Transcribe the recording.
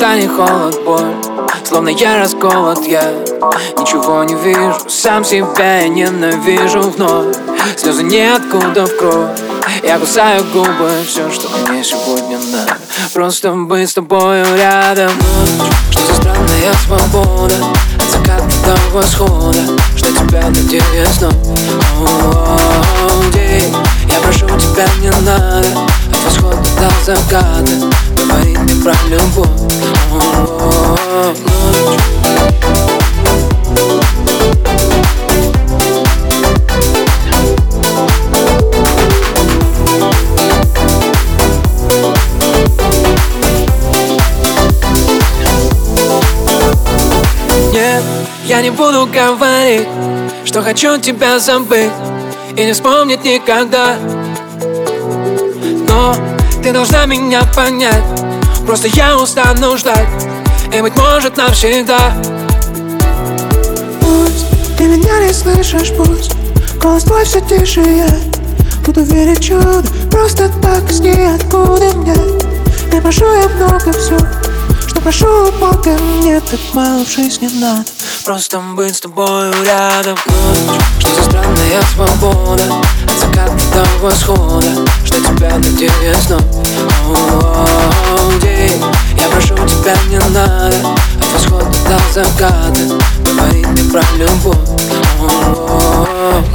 холод, боль Словно я расколот, я ничего не вижу Сам себя я ненавижу вновь Слезы ниоткуда в кровь Я кусаю губы, все, что мне сегодня надо Просто быть с тобою рядом Что за странная свобода От заката до восхода Что тебя надеюсь снова День, я прошу тебя не надо От восхода до заката про любовь. Нет, я не буду говорить, что хочу тебя забыть И не вспомнить никогда. Но ты должна меня понять Просто я устану ждать И быть может навсегда. Пусть ты меня не слышишь, пусть Голос твой все тише, я Буду верить чудо Просто так из ниоткуда мне? Не прошу я много все Что прошу Бога Мне. Так мало в жизни надо. Просто быть с тобою рядом. Ночь, что за странная свобода? От заката до восхода. Что тебя надеюсь снова День, я прошу тебя не надо От восхода до заката Говорить мне про любовь. Ночь